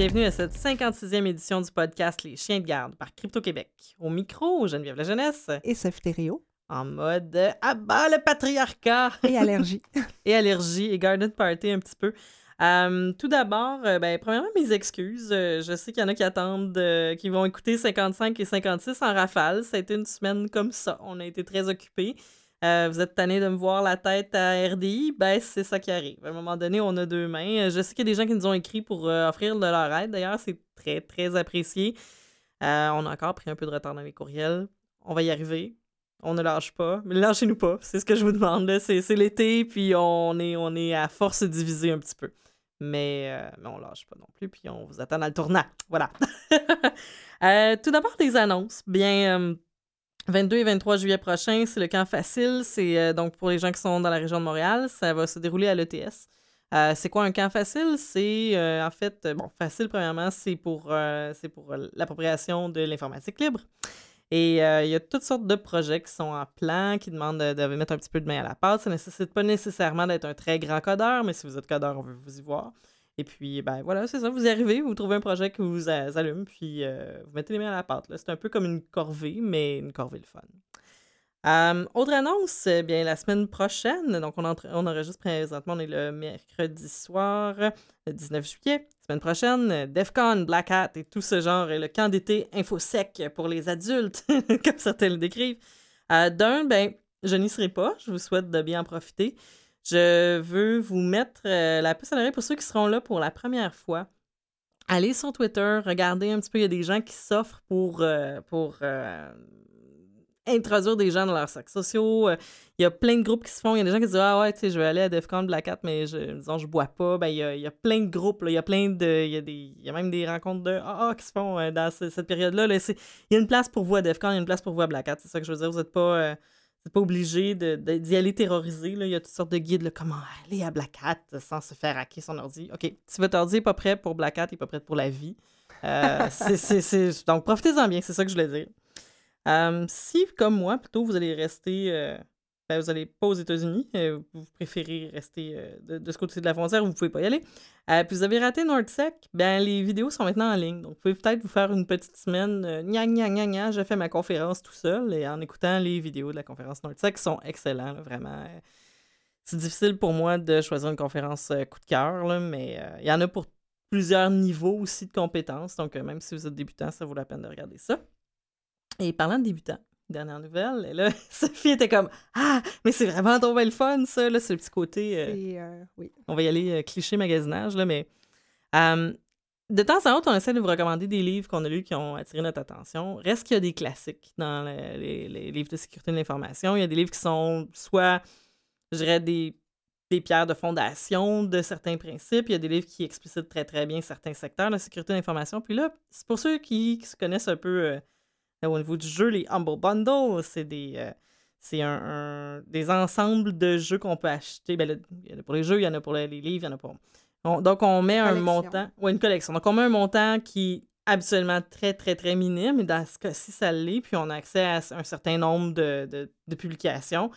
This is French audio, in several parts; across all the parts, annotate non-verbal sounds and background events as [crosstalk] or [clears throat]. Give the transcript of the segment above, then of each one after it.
bienvenue à cette 56e édition du podcast Les Chiens de garde par Crypto-Québec. Au micro, Geneviève La Jeunesse. Et Sophie Thériault. En mode abat le patriarcat. Et allergie. [laughs] et allergie et garden party un petit peu. Euh, tout d'abord, euh, ben, premièrement, mes excuses. Euh, je sais qu'il y en a qui attendent, qui vont écouter 55 et 56 en rafale. Ça a été une semaine comme ça. On a été très occupés. Vous êtes tanné de me voir la tête à RDI, ben c'est ça qui arrive. À un moment donné, on a deux mains. Je sais qu'il y a des gens qui nous ont écrit pour offrir de leur aide. D'ailleurs, c'est très, très apprécié. on a encore pris un peu de retard dans les courriels. On va y arriver on ne lâche pas. Mais lâchez-nous pas, c'est ce que je vous demande. C'est l'été, puis on est, on est à force de un petit peu. Mais, euh, mais on lâche pas non plus, puis on vous attend dans le tournant. Voilà. [laughs] Euh, tout d'abord, des annonces. Bien, 22 euh, et 23 juillet prochain, c'est le camp facile. C'est donc pour les gens qui sont dans la région de Montréal, ça va se dérouler à l'ETS. c'est quoi un camp facile? C'est en fait, bon, facile premièrement, c'est pour, c'est pour l'appropriation de l'informatique libre. Et euh, il y a toutes sortes de projets qui sont en plan, qui demandent de, mettre un petit peu de main à la pâte. Ça ne nécessite pas nécessairement d'être un très grand codeur, mais si vous êtes codeur, on veut vous y voir. Et puis, ben voilà, c'est ça, vous arrivez, vous trouvez un projet qui vous allume, puis euh, vous mettez les mains à la pâte. C'est un peu comme une corvée, mais une corvée le fun. Autre annonce, eh bien la semaine prochaine, donc on, on enregistre présentement, on est le mercredi soir, le 19 juillet. Semaine prochaine, DEFCON, Black Hat et tout ce genre, et le camp d'été infosec pour les adultes, [laughs] comme certains le décrivent. Euh, d'un, ben, je n'y serai pas, je vous souhaite de bien en profiter. Je veux vous mettre euh, la puce à l'oreille pour ceux qui seront là pour la première fois. Allez sur Twitter, regardez un petit peu, il y a des gens qui s'offrent pour, pour introduire des gens dans leurs sacs sociaux. Euh, il y a plein de groupes qui se font. Il y a des gens qui disent Ah ouais, tu sais, je vais aller à DEFCON Black Hat, mais je, disons, je bois pas. Ben, il y a, il y a plein de groupes. Il y a plein de. Il y a, des, il y a même des rencontres de ah, qui se font euh, dans cette période-là. Là. Il y a une place pour vous à DEFCON, il y a une place pour vous à Black Hat. C'est ça que je veux dire. Vous n'êtes pas. Euh, pas obligé d'y de, aller terroriser. Là. Il y a toutes sortes de guides. Là, comment aller à Black Hat sans se faire hacker son ordi? OK, si votre ordi n'est pas prêt pour Black Hat, il n'est pas prêt pour la vie. [laughs] c'est, Donc, profitez-en bien, c'est ça que je voulais dire si, comme moi, plutôt, vous allez rester. Euh, ben, vous n'allez pas aux États-Unis, euh, vous préférez rester euh, de, ce côté de la frontière, vous ne pouvez pas y aller. puis vous avez raté NordSec, ben les vidéos sont maintenant en ligne. Donc vous pouvez peut-être vous faire une petite semaine, gna gna gna gna, je fais ma conférence tout seul et en écoutant les vidéos de la conférence NordSec qui sont excellents, vraiment. C'est difficile pour moi de choisir une conférence coup de cœur, mais il y en a pour plusieurs niveaux aussi de compétences. Donc même si vous êtes débutant, ça vaut la peine de regarder ça. Et parlant de débutants, dernière nouvelle, et là, [laughs] Sophie était comme Ah, mais c'est vraiment trop le fun, ça, là, c'est le petit côté. Euh, euh, oui. On va y aller euh, cliché magasinage, là, mais. de temps en temps, on essaie de vous recommander des livres qu'on a lus qui ont attiré notre attention. Reste qu'il y a des classiques dans les, livres de sécurité de l'information. Il y a des livres qui sont soit, je dirais, des, des pierres de fondation de certains principes. Il y a des livres qui explicitent très, très bien certains secteurs de la sécurité de l'information. Puis là, c'est pour ceux qui, se connaissent un peu au niveau du jeu, les Humble Bundles, c'est des. Euh, c'est un, des ensembles de jeux qu'on peut acheter. Ben, il y en a pour les jeux, il y en a pour les, livres, il y en a pour. donc, on met un montant. ou une collection. Donc, on met un montant qui est absolument très, très, très minime. Dans ce cas-ci, ça l'est. Puis, on a accès à un certain nombre de, de, publications.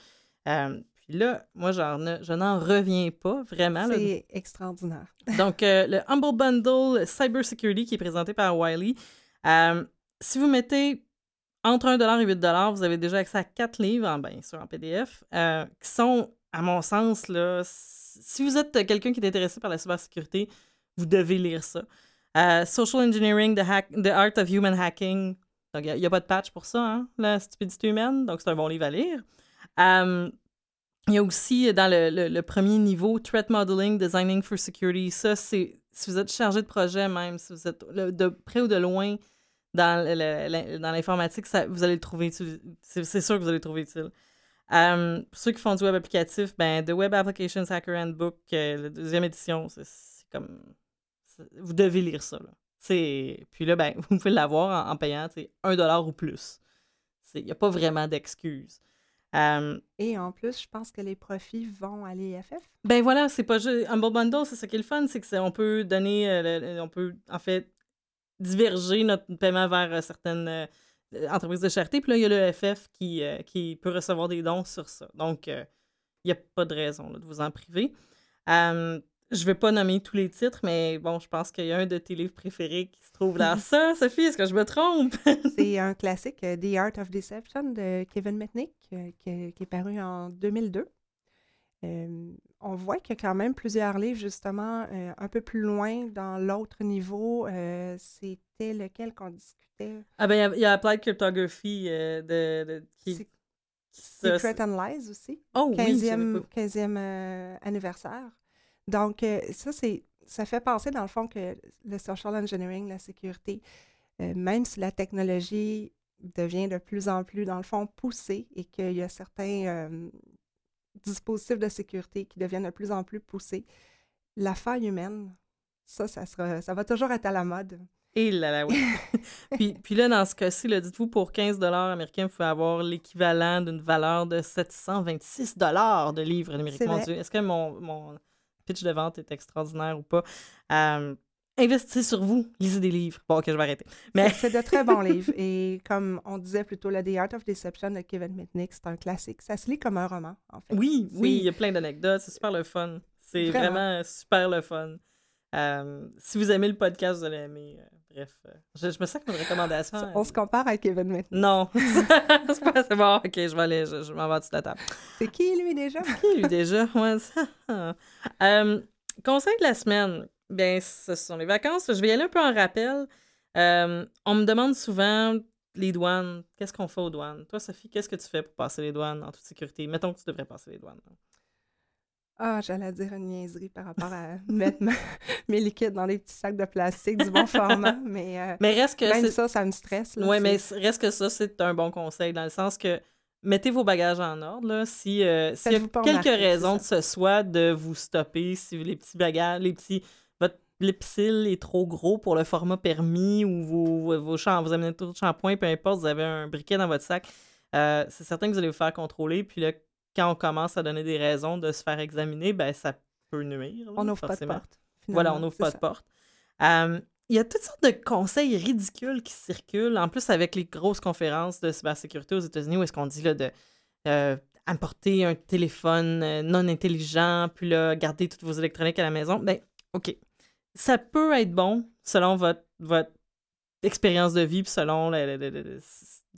Euh, puis là, moi, genre, je n'en reviens pas vraiment. C'est extraordinaire. [laughs] Donc, euh, le Humble Bundle Cyber Security qui est présenté par Wiley. si vous mettez entre 1 et 8 vous avez déjà accès à quatre livres, en, bien sûr, en PDF, euh, qui sont, à mon sens, là, si vous êtes quelqu'un qui est intéressé par la cybersécurité, vous devez lire ça. Euh, Social Engineering, the, Art of Human Hacking. Donc, il n'y a, pas de patch pour ça, hein, la stupidité humaine. Donc, c'est un bon livre à lire. Euh, il y a aussi, dans le, premier niveau, Threat Modeling, Designing for Security. Ça, c'est si vous êtes chargé de projet même, si vous êtes de près ou de loin, dans l'informatique, vous allez le trouver utile. C'est sûr que vous allez le trouver utile. pour ceux qui font du web applicatif, ben, The Web Applications Hacker Handbook, euh, la deuxième édition, c'est comme. Vous devez lire ça. Puis là, ben, [laughs] vous pouvez l'avoir en, payant un dollar ou plus. Il n'y a pas vraiment d'excuses. Et en plus, je pense que les profits vont à l'EFF. Ben voilà, c'est pas juste. Bon bundle, c'est ça qui est le fun, c'est qu'on peut donner. Euh, on peut, en fait, diverger notre paiement vers euh, certaines euh, entreprises de charité. Puis là, il y a l'EFF qui, euh, qui peut recevoir des dons sur ça. Donc, il n'y a pas de raison de vous en priver. je vais pas nommer tous les titres, mais bon, je pense qu'il y a un de tes livres préférés qui se trouve dans [laughs] ça. Sophie, est-ce que je me trompe? [laughs] C'est un classique, The Art of Deception de Kevin Mitnick, qui est paru en 2002. Euh, on voit qu'il y a quand même plusieurs livres, justement, euh, un peu plus loin dans l'autre niveau. Euh, C'était lequel qu'on discutait? Ah ben, il y a- il y, a Applied Cryptography euh, de, de- qui, qui- Secret and Lies aussi. Oh oui, je savais 15e, pas. 15e euh, anniversaire. Donc, ça, c'est, ça fait penser, dans le fond, que le social engineering, la sécurité, même si la technologie devient de plus en plus, dans le fond, poussée et qu'il y a certains dispositifs de sécurité qui deviennent de plus en plus poussés, la faille humaine, ça, ça, sera, ça va toujours être à la mode. Et là là, oui. [laughs] puis, puis là, dans ce cas-ci, dites-vous, pour 15 américains, vous pouvez avoir l'équivalent d'une valeur de 726 de livres numériques. Mon. Dieu, est-ce que mon, mon pitch de vente est extraordinaire ou pas? Euh, investissez sur vous, lisez des livres. Bon, ok, je vais arrêter. Mais C'est de très bons [laughs] livres. Et comme on disait plutôt, le The Art of Deception de Kevin Mitnick, c'est un classique. Ça se lit comme un roman, en fait. oui, oui, il y a plein d'anecdotes. C'est super le fun. C'est Vraiment. vraiment super le fun. Euh, si vous aimez le podcast, vous allez aimer. euh, bref, euh, je, je me sens comme une recommandation. [laughs] On se compare à Kevin Mitnick. Non, [laughs] c'est bon. Ok, je vais aller, je, je m'en vais dessus de la table. C'est qui, lui, déjà? Qui, lui, déjà? Ouais, ça. Conseil de la semaine. Bien, ce sont les vacances. Je vais y aller un peu en rappel. Euh, on me demande souvent les douanes. Qu'est-ce qu'on fait aux douanes? Toi, Sophie, qu'est-ce que tu fais pour passer les douanes en toute sécurité? Mettons que tu devrais passer les douanes. Ah, j'allais dire une niaiserie par rapport à [laughs] mettre ma- mes liquides dans les petits sacs de plastique du bon format, [laughs] mais, euh, Mais reste que même ça, ça me stresse. c'est- mais reste que ça, c'est un bon conseil dans le sens que mettez vos bagages en ordre. Là, si euh, s'il y a quelques remarquer, raisons de ce soit de vous stopper, si les petits bagages, les petits. Lipsil est trop gros pour le format permis ou vos, vos champs, vous amenez tout le shampoing, peu importe, vous avez un briquet dans votre sac, euh, c'est certain que vous allez vous faire contrôler. Puis là, quand on commence à donner des raisons de se faire examiner, ben ça peut nuire. là, on n'ouvre pas de porte. Voilà, on n'ouvre pas ça. de porte. Euh, il y a toutes sortes de conseils ridicules qui circulent. En plus, avec les grosses conférences de cybersécurité aux États-Unis, où est-ce qu'on dit là, de euh, apporter un téléphone euh, non intelligent, puis là, garder toutes vos électroniques à la maison. Ben, OK. Ça peut être bon selon votre, expérience de vie, puis selon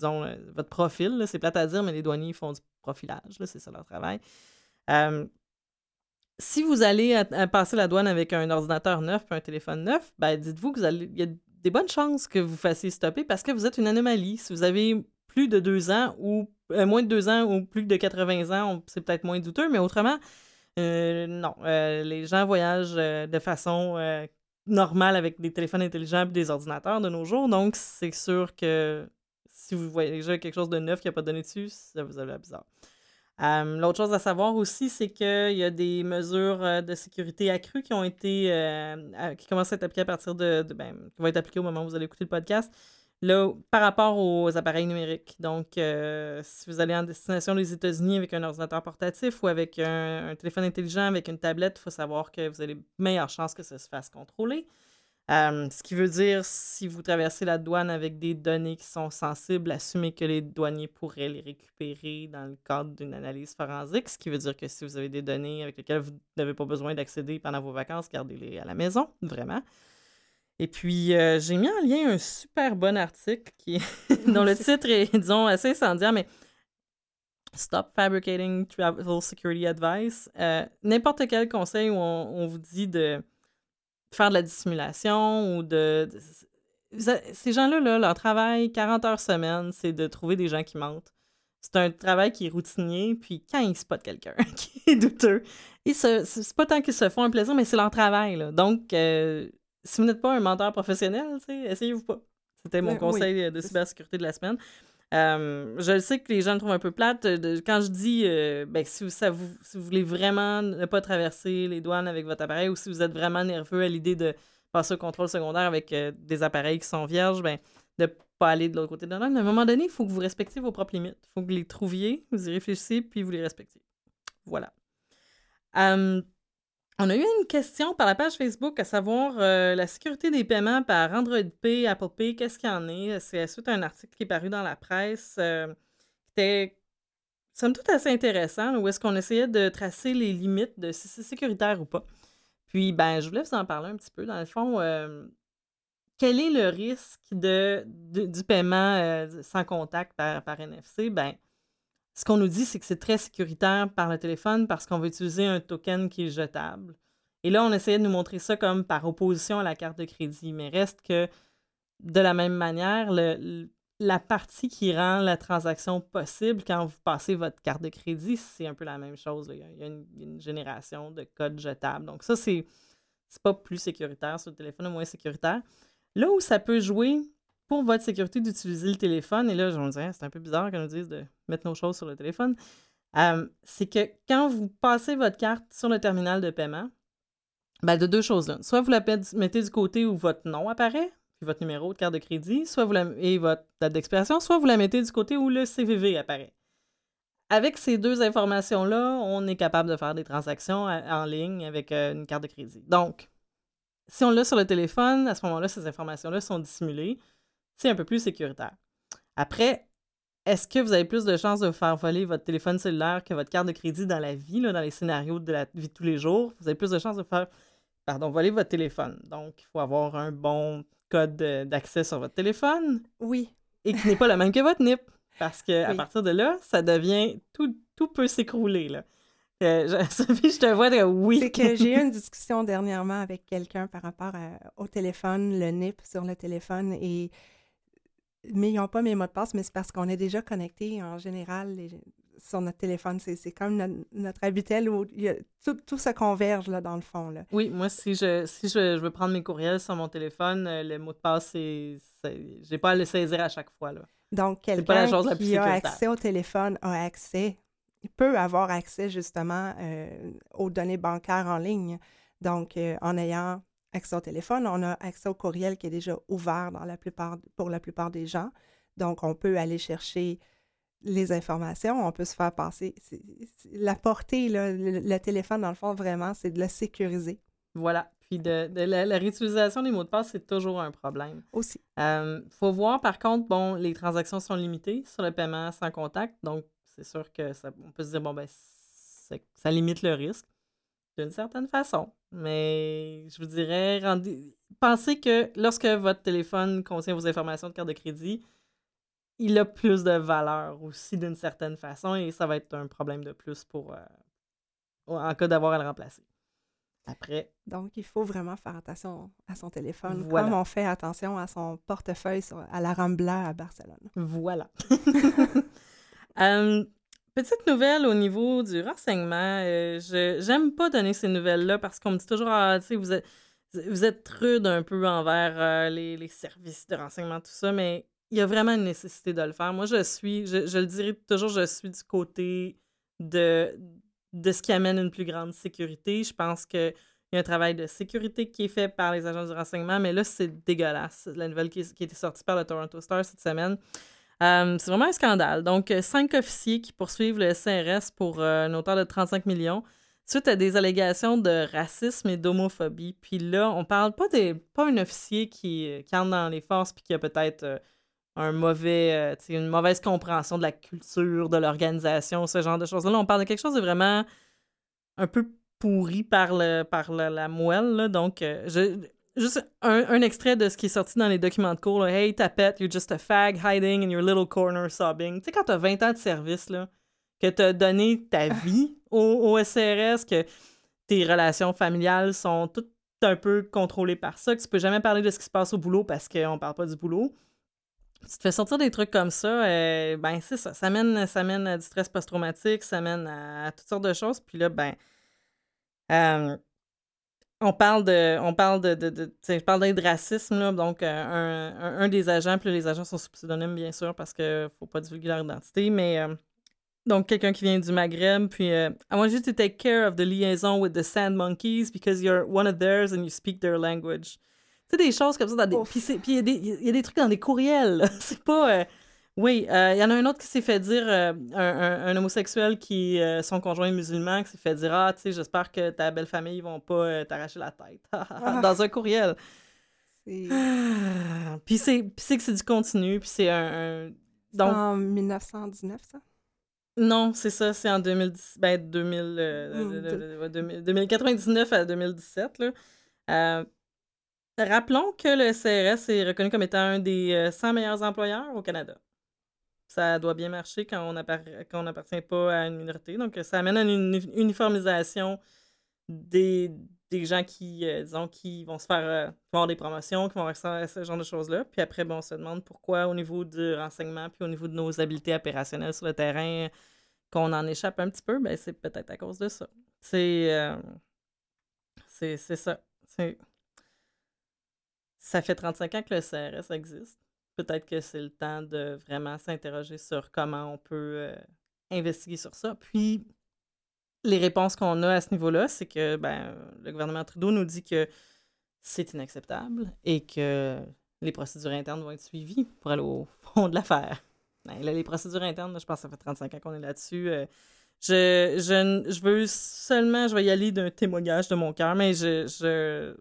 votre profil. C'est plate à dire, mais les douaniers font du profilage. C'est ça leur travail. Si vous allez passer la douane avec un ordinateur neuf puis un téléphone neuf, ben dites-vous que y a des bonnes chances que vous fassiez stopper parce que vous êtes une anomalie. Si vous avez plus de deux ans ou euh, moins de deux ans ou plus de 80 ans, c'est peut-être moins douteux, mais autrement, euh, non. Euh, les gens voyagent euh, de façon euh, normale avec des téléphones intelligents et des ordinateurs de nos jours, donc c'est sûr que si vous voyez déjà quelque chose de neuf qui n'a pas donné dessus, ça vous a l'air bizarre. L'autre chose à savoir aussi, c'est qu'il y a des mesures de sécurité accrues qui ont été qui commencent à être appliquées à partir de, de- ben, qui vont être appliquées au moment où vous allez écouter le podcast. Là, par rapport aux appareils numériques. Donc, euh, si vous allez en destination des États-Unis avec un ordinateur portatif ou avec un, téléphone intelligent, avec une tablette, il faut savoir que vous avez meilleure chance que ça se fasse contrôler. Euh, ce qui veut dire, si vous traversez la douane avec des données qui sont sensibles, assumez que les douaniers pourraient les récupérer dans le cadre d'une analyse forensique, ce qui veut dire que si vous avez des données avec lesquelles vous n'avez pas besoin d'accéder pendant vos vacances, gardez-les à la maison, vraiment. Et puis, euh, j'ai mis en lien un super bon article qui [laughs] dont le titre est, disons, assez incendiaire, mais Stop Fabricating Travel Security Advice. Euh, N'importe quel conseil où on, on vous dit de faire de la dissimulation ou de. ces gens-là, là, leur travail, 40 heures semaine, c'est de trouver des gens qui mentent. C'est un travail qui est routinier, puis quand ils spotent quelqu'un [laughs] qui est douteux, c'est pas tant qu'ils se font un plaisir, mais c'est leur travail. là. Donc, euh, si vous n'êtes pas un menteur professionnel, essayez-vous pas. C'était mon Euh, oui, conseil de c'est ça. cybersécurité de la semaine. Euh, je sais que les gens le trouvent un peu plate. euh, de- quand je dis, euh, ben, si, vous, ça vous, si vous voulez vraiment ne pas traverser les douanes avec votre appareil ou si vous êtes vraiment nerveux à l'idée de passer au contrôle secondaire avec euh, des appareils qui sont vierges, ben, de pas aller de l'autre côté de la douane. À un moment donné, il faut que vous respectiez vos propres limites. Il faut que vous les trouviez, vous y réfléchissiez, puis vous les respectiez. Voilà. Euh, on a eu une question par la page Facebook, à savoir euh, la sécurité des paiements par Android Pay, Apple Pay, qu'est-ce qu'il y en est? C'est suite à un article qui est paru dans la presse euh, qui était, somme toute, assez intéressant, où est-ce qu'on essayait de tracer les limites de si c'est sécuritaire ou pas. Puis, ben, je voulais vous en parler un petit peu. Dans le fond, euh, quel est le risque de, du paiement sans contact par, par NFC? Ben, ce qu'on nous dit, c'est que c'est très sécuritaire par le téléphone parce qu'on va utiliser un token qui est jetable. Et là, on essayait de nous montrer ça comme par opposition à la carte de crédit. Mais reste que, de la même manière, la partie qui rend la transaction possible quand vous passez votre carte de crédit, c'est un peu la même chose. Il y a une, génération de codes jetables. Donc, ça, c'est pas plus sécuritaire sur le téléphone, moins sécuritaire. Là où ça peut jouer pour votre sécurité d'utiliser le téléphone, et là, je me disais, c'est un peu bizarre qu'on nous dise de mettre nos choses sur le téléphone, euh, c'est que quand vous passez votre carte sur le terminal de paiement, ben de deux choses. Soit vous la mettez du côté où votre nom apparaît, puis votre numéro de carte de crédit, soit vous et votre date d'expiration, soit vous la mettez du côté où le CVV apparaît. Avec ces deux informations-là, on est capable de faire des transactions en ligne avec euh, une carte de crédit. Donc, si on l'a sur le téléphone, à ce moment-là, ces informations-là sont dissimulées. C'est un peu plus sécuritaire. Après, est-ce que vous avez plus de chances de faire voler votre téléphone cellulaire que votre carte de crédit dans la vie, dans les scénarios de la vie de tous les jours? Vous avez plus de chances de faire, pardon, voler votre téléphone. Donc, il faut avoir un bon code d'accès sur votre téléphone. Oui. Et qui n'est pas le même que votre NIP. Parce qu'à à partir de là, ça devient. Tout, tout peut s'écrouler, là. Euh, [laughs] Sophie, je te vois de oui. C'est que j'ai eu une discussion dernièrement avec quelqu'un par rapport au téléphone, le NIP sur le téléphone et mais ils n'ont pas mes mots de passe, mais c'est parce qu'on est déjà connecté en général sur notre téléphone. C'est comme notre, habitel où tout, se converge là, dans le fond. Là. Oui, moi, si je si je, veux prendre mes courriels sur mon téléphone, euh, le mot de passe, c'est j'ai pas à le saisir à chaque fois. Là. Donc, quelqu'un qui a accès au téléphone a accès, il peut avoir accès justement euh, aux données bancaires en ligne. Donc, euh, en ayant accès au téléphone, on a accès au courriel qui est déjà ouvert dans la plupart, pour la plupart des gens. Donc, on peut aller chercher les informations, on peut se faire passer. la portée, le, téléphone, dans le fond, vraiment, c'est de le sécuriser. Voilà. Puis de, la, réutilisation des mots de passe, c'est toujours un problème. Aussi. Il euh, faut voir, par contre, bon, les transactions sont limitées sur le paiement sans contact. Donc, c'est sûr que ça, on peut se dire, bon, ben, ça limite le risque d'une certaine façon. Mais je vous dirais, pensez que lorsque votre téléphone contient vos informations de carte de crédit, il a plus de valeur aussi d'une certaine façon et ça va être un problème de plus pour euh, en cas d'avoir à le remplacer. Après. Donc, il faut vraiment faire attention à son téléphone, comme on fait attention à son portefeuille à la Rambla à Barcelone. Voilà. [laughs] [laughs] petite nouvelle au niveau du renseignement. Euh, je j'aime pas donner ces nouvelles-là parce qu'on me dit toujours, ah, tu sais, vous êtes, vous êtes rude un peu envers les, les services de renseignement, tout ça, mais il y a vraiment une nécessité de le faire. Moi, je suis, je, le dirais toujours, je suis du côté de, de ce qui amène une plus grande sécurité. Je pense qu'il y a un travail de sécurité qui est fait par les agents du renseignement, mais là, c'est dégueulasse. La nouvelle qui, qui a été sortie par le Toronto Star cette semaine. Euh, c'est vraiment un scandale. Donc, cinq officiers qui poursuivent le CRS pour euh, une hauteur de 35 millions suite à des allégations de racisme et d'homophobie. Puis là, on parle pas des pas un officier qui, qui entre dans les forces puis qui a peut-être euh, un mauvais, euh, une mauvaise compréhension de la culture, de l'organisation, ce genre de choses-là. on parle de quelque chose de vraiment un peu pourri par, le, par la, moelle. Donc, euh, je, juste un, extrait de ce qui est sorti dans les documents de cours. Hey, tapette, you're just a fag hiding in your little corner sobbing. Tu sais, quand t'as 20 ans de service, là, que t'as donné ta vie au, au SRS, que tes relations familiales sont toutes un peu contrôlées par ça, que tu peux jamais parler de ce qui se passe au boulot parce qu'on parle pas du boulot tu te fais sortir des trucs comme ça, euh, ben c'est ça. Ça mène, ça mène à du stress post-traumatique, ça mène à, toutes sortes de choses. Puis là, ben. Euh, on parle de. On parle de. de, je parle de racisme, là. Donc, euh, un, un, des agents, puis les agents sont sous pseudonyme, bien sûr, parce qu'il ne faut pas divulguer leur identité, mais. donc, quelqu'un qui vient du Maghreb, puis I want you to take care of the liaison with the sand monkeys because you're one of theirs and you speak their language. Tu sais, des choses comme ça dans des. Puis il y, a des trucs dans des courriels. [laughs] c'est pas. Euh, oui, euh, il y en a un autre qui s'est fait dire, euh, un, homosexuel qui, son conjoint musulman, qui s'est fait dire Ah, tu sais, j'espère que ta belle famille, ils vont pas t'arracher la tête. [laughs] Ah. dans un courriel. [sighs] Puis c'est que c'est du continu, puis c'est un. Donc... en 1919, ça? Non, c'est ça, c'est en 2010, ben 2000, euh, Hmm, de- de- de- de- 2000 2099 à 2017. Là. Euh, rappelons que le CRS est reconnu comme étant un des euh, 100 meilleurs employeurs au Canada. Ça doit bien marcher quand on n'appartient pas à une minorité. Donc, ça amène à une uni- uniformisation des, des gens qui, euh, disons, qui vont se faire euh, des promotions, qui vont avoir ce genre de choses-là. Puis après, on se demande pourquoi, au niveau du renseignement, puis au niveau de nos habiletés opérationnelles sur le terrain, qu'on en échappe un petit peu, ben c'est peut-être à cause de ça. C'est. euh, c'est ça. Ça fait 35 ans que le CRS existe. Peut-être que c'est le temps de vraiment s'interroger sur comment on peut euh, investiguer sur ça. Puis, les réponses qu'on a à ce niveau-là, c'est que ben, le gouvernement Trudeau nous dit que c'est inacceptable et que les procédures internes vont être suivies pour aller au [laughs] fond de l'affaire. Ben, les procédures internes, je pense que ça fait 35 ans qu'on est là-dessus. euh, je, je, je veux seulement, je vais y aller d'un témoignage de mon cœur, mais je, je,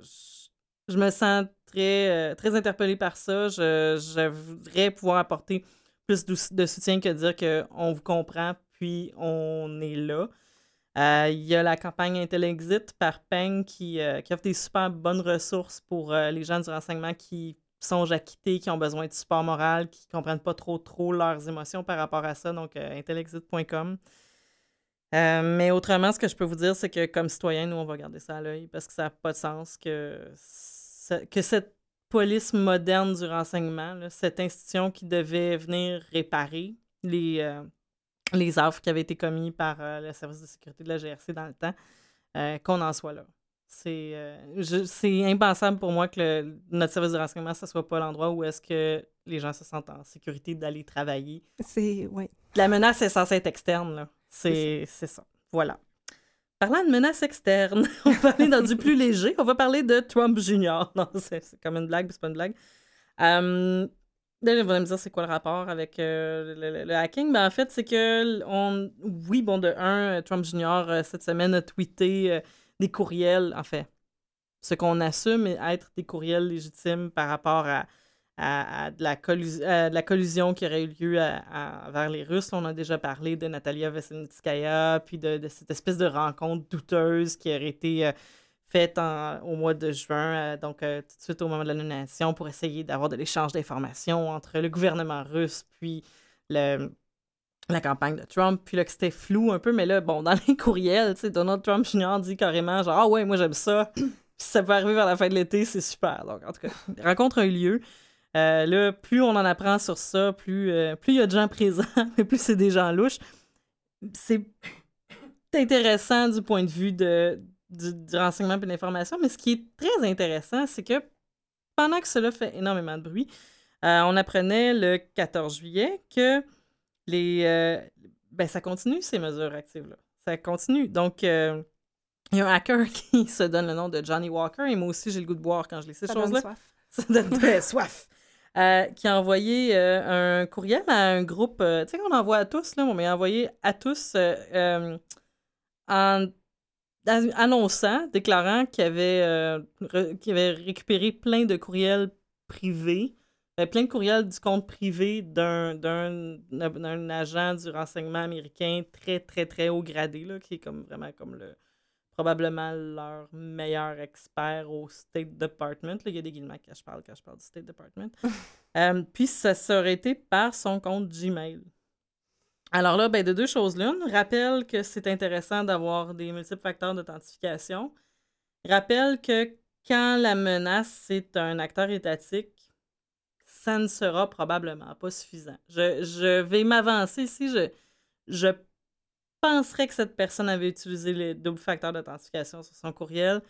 je me sens très, euh, très interpellée par ça. Je, voudrais pouvoir apporter plus de, soutien que dire qu'on vous comprend, puis on est là. Euh, Il y a la campagne Intelexit par Peng qui, euh, qui offre des super bonnes ressources pour les gens du renseignement qui songent à quitter, qui ont besoin de support moral, qui comprennent pas trop leurs émotions par rapport à ça. Donc, intelexit.com. Mais autrement, ce que je peux vous dire, c'est que comme citoyen, nous, on va garder ça à l'œil parce que ça n'a pas de sens que, ce- que cette police moderne du renseignement, là, cette institution qui devait venir réparer les, euh, les offres qui avaient été commis par euh, le service de sécurité de la GRC dans le temps, euh, qu'on en soit là. C'est euh, impensable pour moi que le- notre service de renseignement, ce soit pas l'endroit où est-ce que les gens se sentent en sécurité d'aller travailler. C'est, ouais. La menace est censée être externe, là. C'est c'est ça. Voilà. Parlant de menaces externes, [laughs] on va aller dans du plus léger. On va parler de Trump Jr. Non, [laughs] c'est comme une blague, c'est pas une blague. Euh, Là, vous allez me dire, c'est quoi le rapport avec euh, le, hacking? Ben, en fait, c'est que, on, oui, bon, de un, Trump Jr., euh, cette semaine, a tweeté euh, des courriels, en fait, ce qu'on assume être des courriels légitimes par rapport à, à, de, la collusion qui aurait eu lieu vers les Russes. On a déjà parlé de Natalia Veselnitskaya, puis de, cette espèce de rencontre douteuse qui aurait été euh, faite au mois de juin, euh, donc euh, tout de suite au moment de la nomination, pour essayer d'avoir de l'échange d'informations entre le gouvernement russe puis la campagne de Trump, puis là que c'était flou un peu, mais là, bon, dans les courriels, Donald Trump Jr. dit carrément genre « Ah ouais, moi j'aime ça, [clears throat] si ça peut arriver vers la fin de l'été, c'est super. » Donc, en tout cas, la rencontre a eu lieu. Euh, là, plus on en apprend sur ça, plus euh, plus il y a de gens présents, [laughs] mais plus c'est des gens louches. C'est intéressant du point de vue de, du, du renseignement et de l'information, mais ce qui est très intéressant, c'est que pendant que cela fait énormément de bruit, euh, on apprenait le 14 juillet que les ben ça continue ces mesures actives-là. Ça continue. Donc, il y a un hacker [laughs] qui se donne le nom de Johnny Walker, et moi aussi j'ai le goût de boire quand je lis ces choses-là. Ça donne très soif. Euh, qui a envoyé euh, un courriel à un groupe, euh, tu sais qu'on envoie à tous, là, mais il a envoyé à tous en an- annonçant, déclarant qu'il avait, avait récupéré plein de courriels privés, euh, plein de courriels du compte privé d'un agent du renseignement américain très, très, très haut gradé, là, qui est comme vraiment comme le probablement leur meilleur expert au State Department. Là, il y a des guillemets quand je parle quand je parle du State Department. [laughs] Euh, puis ça serait été par son compte Gmail. Alors là, ben, de deux choses l'une. Rappelle que c'est intéressant d'avoir des multiples facteurs d'authentification. Rappelle que quand la menace, c'est un acteur étatique, ça ne sera probablement pas suffisant. Je, je vais m'avancer ici. Je, je penserais que cette personne avait utilisé le double facteur d'authentification sur son courriel,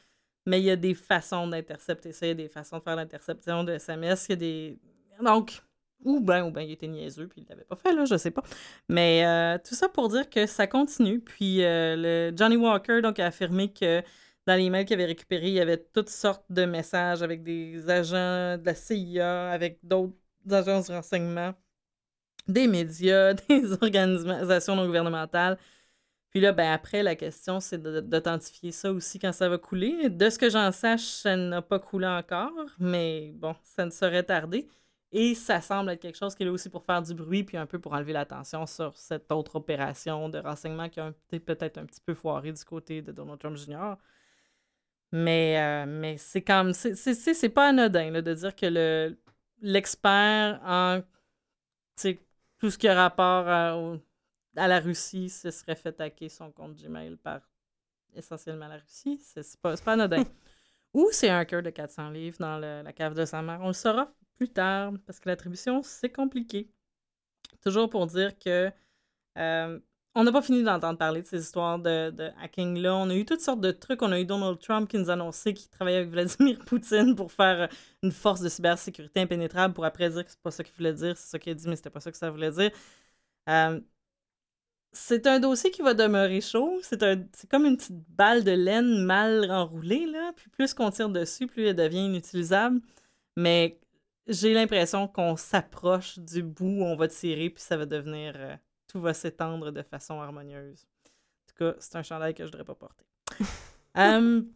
mais il y a des façons d'intercepter ça, il y a des façons de faire l'interception de SMS, il y a des... Donc, ou ben, ou ben, il était niaiseux, puis il l'avait pas fait, là, je sais pas. Mais euh, tout ça pour dire que ça continue, puis euh, Johnny Walker, donc, a affirmé que dans les mails qu'il avait récupérés, il y avait toutes sortes de messages avec des agents de la CIA, avec d'autres agences de renseignement, des médias, [laughs] des organisations non gouvernementales. Puis là, ben après, la question, c'est d'authentifier ça aussi quand ça va couler. De ce que j'en sache, ça n'a pas coulé encore, mais bon, ça ne saurait tarder. Et ça semble être quelque chose qui est là aussi pour faire du bruit, puis un peu pour enlever l'attention sur cette autre opération de renseignement qui a peut-être un petit peu foiré du côté de Donald Trump Jr. Mais, euh, mais c'est comme. C'est pas anodin de dire que le l'expert en tout ce qui a rapport à, à, la Russie se serait fait attaquer son compte Gmail par essentiellement la Russie. C'est pas, pas anodin. [laughs] Ou c'est un cœur de 400 livres dans la cave de sa mère. On le saura plus tard parce que l'attribution, c'est compliqué. Toujours pour dire que euh, on n'a pas fini d'entendre parler de ces histoires de, de hacking-là. On a eu toutes sortes de trucs. On a eu Donald Trump qui nous annonçait qu'il travaillait avec Vladimir [laughs] Poutine pour faire une force de cybersécurité impénétrable pour après dire que c'est pas ça qu'il voulait dire. C'est ça qu'il a dit, mais c'était pas ça que ça voulait dire. Euh, c'est un dossier qui va demeurer chaud. C'est comme une petite balle de laine mal enroulée, là. Puis plus qu'on tire dessus, plus elle devient inutilisable. Mais j'ai l'impression qu'on s'approche du bout où on va tirer, puis ça va devenir. Euh, tout va s'étendre de façon harmonieuse. En tout cas, c'est un chandail que je ne devrais pas porter. [laughs] Hum,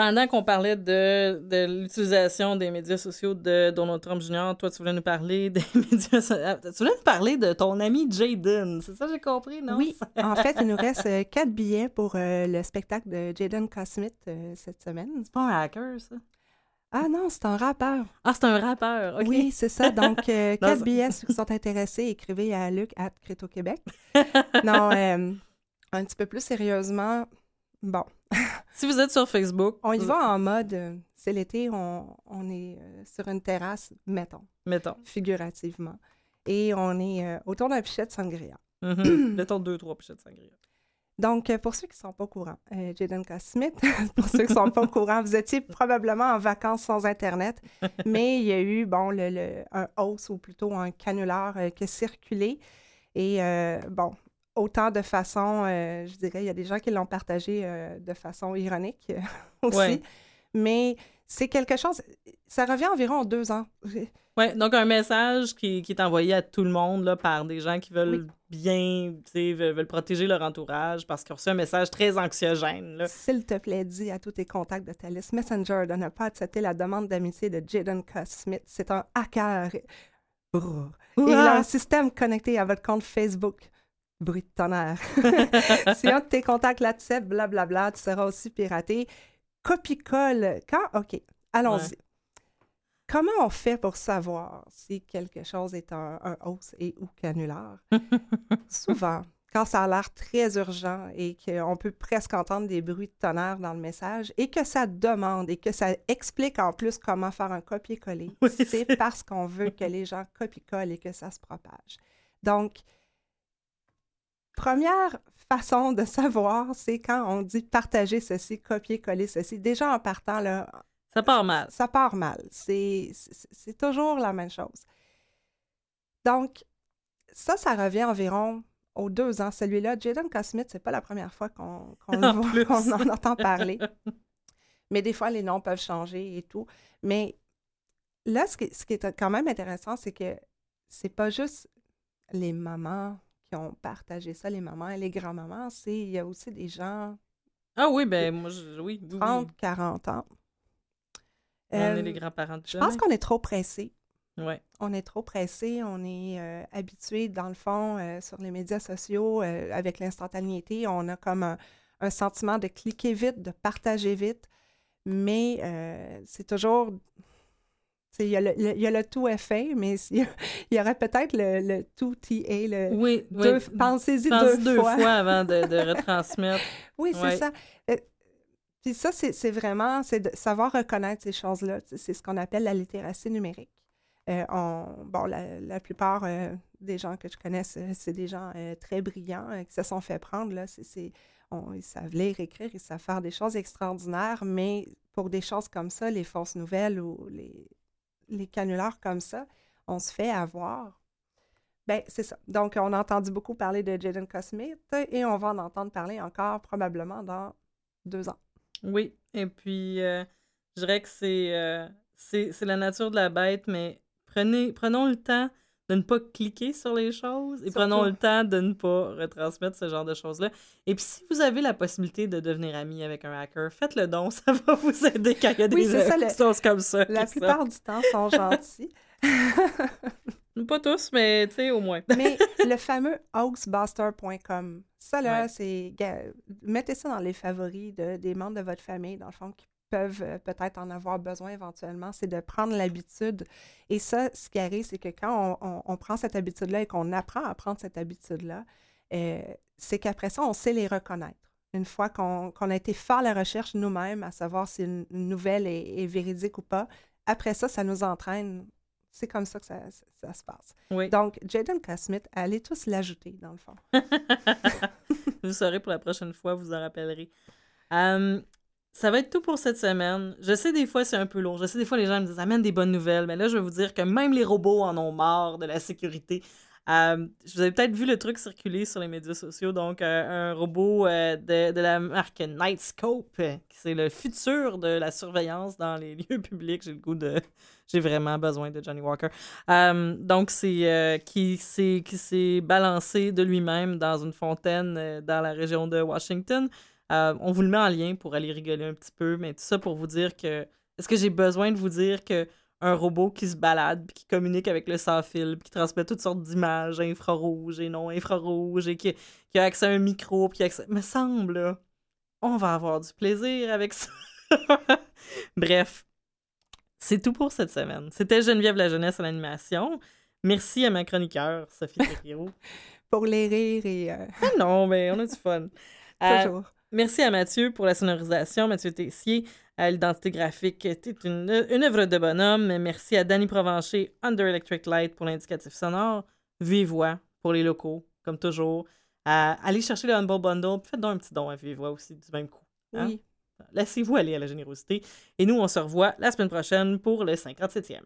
pendant qu'on parlait de, de l'utilisation des médias sociaux de Donald Trump Jr., toi, tu voulais nous parler des [laughs] médias sociaux. Ah, tu voulais nous parler de ton ami Jaden. C'est ça, j'ai compris, non? Oui. [laughs] en fait, il nous reste euh, quatre billets pour euh, le spectacle de Jaden Cosmith euh, cette semaine. C'est pas un hacker, ça? Ah non, c'est un rappeur. Ah, c'est un rappeur, OK. Oui, c'est ça. Donc, [laughs] quatre billets, ceux qui sont intéressés, écrivez à Luc à Créto Québec. non, un petit peu plus sérieusement, bon, si vous êtes sur Facebook. On y va en mode, euh, c'est l'été, on, est euh, sur une terrasse, mettons. Mettons. Figurativement. Et on est euh, autour d'un pichet de sangria. Mm-hmm. [clears throat] mettons deux, trois pichets de sangria. Donc, pour ceux qui ne sont pas au courant, Jaden Smith, [laughs] pour ceux qui ne sont pas au courant, vous étiez probablement en vacances sans Internet, [laughs] mais il y a eu, bon, le, un hausse ou plutôt un canular qui a circulé. Et bon, autant de façon, euh, je dirais, il y a des gens qui l'ont partagé euh, de façon ironique euh, [laughs] aussi. Mais c'est quelque chose, ça revient environ deux ans. Oui, donc un message qui, est envoyé à tout le monde là, par des gens qui veulent bien, veulent, veulent protéger leur entourage parce qu'ils ont reçu un message très anxiogène. S'il te plaît, dis à tous tes contacts de ta liste Messenger de ne pas accepter la demande d'amitié de Jaden. Smith. C'est un hacker. Il a un système connecté à votre compte Facebook bruit de tonnerre. [laughs] si un de tes contacts là-dessus, blablabla, tu seras aussi piraté. Copie-colle. Quand? OK, allons-y. Comment on fait pour savoir si quelque chose est un, un hausse et ou canular? [laughs] Souvent, quand ça a l'air très urgent et qu'on peut presque entendre des bruits de tonnerre dans le message et que ça demande et que ça explique en plus comment faire un copier-coller, c'est parce qu'on veut que les gens copient-collent et que ça se propage. Donc, première façon de savoir, c'est quand on dit partager ceci, copier-coller ceci. Déjà en partant, là. Ça part mal. Ça part mal. C'est toujours la même chose. Donc, ça, ça revient environ aux deux ans. Celui-là, Jaden Cosmith, c'est pas la première fois [laughs] qu'on en entend parler. Mais des fois, les noms peuvent changer et tout. Mais là, ce qui, ce qui est quand même intéressant, c'est que c'est pas juste les mamans qui ont partagé ça, les mamans et les grands-mamans, c'est il y a aussi des gens. Ah oui, ben moi, je, oui. 30, 40 ans. On est euh, les grands-parents Je pense qu'on est trop pressés. Ouais. On est trop pressés, on est euh, habitué, dans le fond, euh, sur les médias sociaux, avec l'instantanéité, on a comme un, un, sentiment de cliquer vite, de partager vite, mais c'est toujours il y, a le, tout fait, mais il y, aurait peut-être le, tout est le oui, pensez-y deux, fois. avant de, [laughs] retransmettre. oui, c'est ça. Euh, puis ça, c'est vraiment, c'est de savoir reconnaître ces choses-là. C'est ce qu'on appelle la littératie numérique. Euh, bon, la, plupart euh, des gens que je connais, c'est des gens très brillants qui se sont fait prendre. Là. ils savent lire, écrire, ils savent faire des choses extraordinaires, mais pour des choses comme ça, les fausses nouvelles ou les, les canulars comme ça, on se fait avoir. Ben, c'est ça. Donc, on a entendu beaucoup parler de Jaden Cosmith et on va en entendre parler encore probablement dans deux ans. Oui, et puis euh, je dirais que euh, c'est, la nature de la bête, mais prenez, prenons le temps de ne pas cliquer sur les choses et prenons le temps de ne pas retransmettre ce genre de choses-là. Et puis, si vous avez la possibilité de devenir ami avec un hacker, faites-le donc, [laughs] ça va vous aider quand il y a des choses comme ça. La plupart du temps, sont gentils. [laughs] Pas tous, mais tu sais, au moins. mais le fameux hoaxbuster.com, ça là, Ouais. c'est. Mettez ça dans les favoris de, des membres de votre famille, dans le fond, qui peuvent euh, peut-être en avoir besoin éventuellement, c'est de prendre l'habitude. Et ça, ce qui arrive, c'est que quand on, on- on prend cette habitude-là et qu'on apprend à prendre cette habitude-là, euh, c'est qu'après ça, on sait les reconnaître. Une fois qu'on a été faire la recherche nous-mêmes à savoir si une, nouvelle est, est véridique ou pas, après ça, ça nous entraîne. C'est comme ça que ça, ça- ça se passe. Oui. Donc, Jaden Smith, allez tous l'ajouter, dans le fond. [laughs] vous saurez pour la prochaine fois, vous en rappellerez. Euh, ça va être tout pour cette semaine. Je sais des fois c'est un peu lourd. Je sais des fois les gens me disent amène des bonnes nouvelles, mais là je vais vous dire que même les robots en ont marre de la sécurité. Euh, vous avez peut-être vu le truc circuler sur les médias sociaux, donc euh, un robot euh, de, de la marque Nightscope, euh, c'est le futur de la surveillance dans les [laughs] lieux publics. J'ai le goût de, j'ai vraiment besoin de Johnny Walker. Donc c'est qui s'est qui s'est balancé de lui-même dans une fontaine dans la région de Washington. Euh, on vous le met en lien pour aller rigoler un petit peu, mais tout ça pour vous dire que est-ce que j'ai besoin de vous dire que un robot qui se balade, puis qui communique avec le sans-fil, puis qui transmet toutes sortes d'images infrarouges et non infrarouges, et qui, qui a accès à un micro, puis qui a accès... Me semble, là, on va avoir du plaisir avec ça. [laughs] Bref, c'est tout pour cette semaine. C'était Geneviève la jeunesse à l'animation. Merci à ma chroniqueur, Sophie Thériault. [laughs] Pour les rires et euh, ah non, mais on a du fun. Euh, [laughs] toujours. Merci à Mathieu pour la sonorisation, Mathieu Tessier, à l'identité graphique. T'es une, une œuvre de bonhomme. Merci à Danny Provencher, Under Electric Light pour l'indicatif sonore. Vive Voix pour les locaux, comme toujours. Allez chercher le Humble Bundle. Faites donc un petit don à Vive Voix aussi, du même coup. hein? Oui. Laissez-vous aller à la générosité. Et nous, on se revoit la semaine prochaine pour le 57e.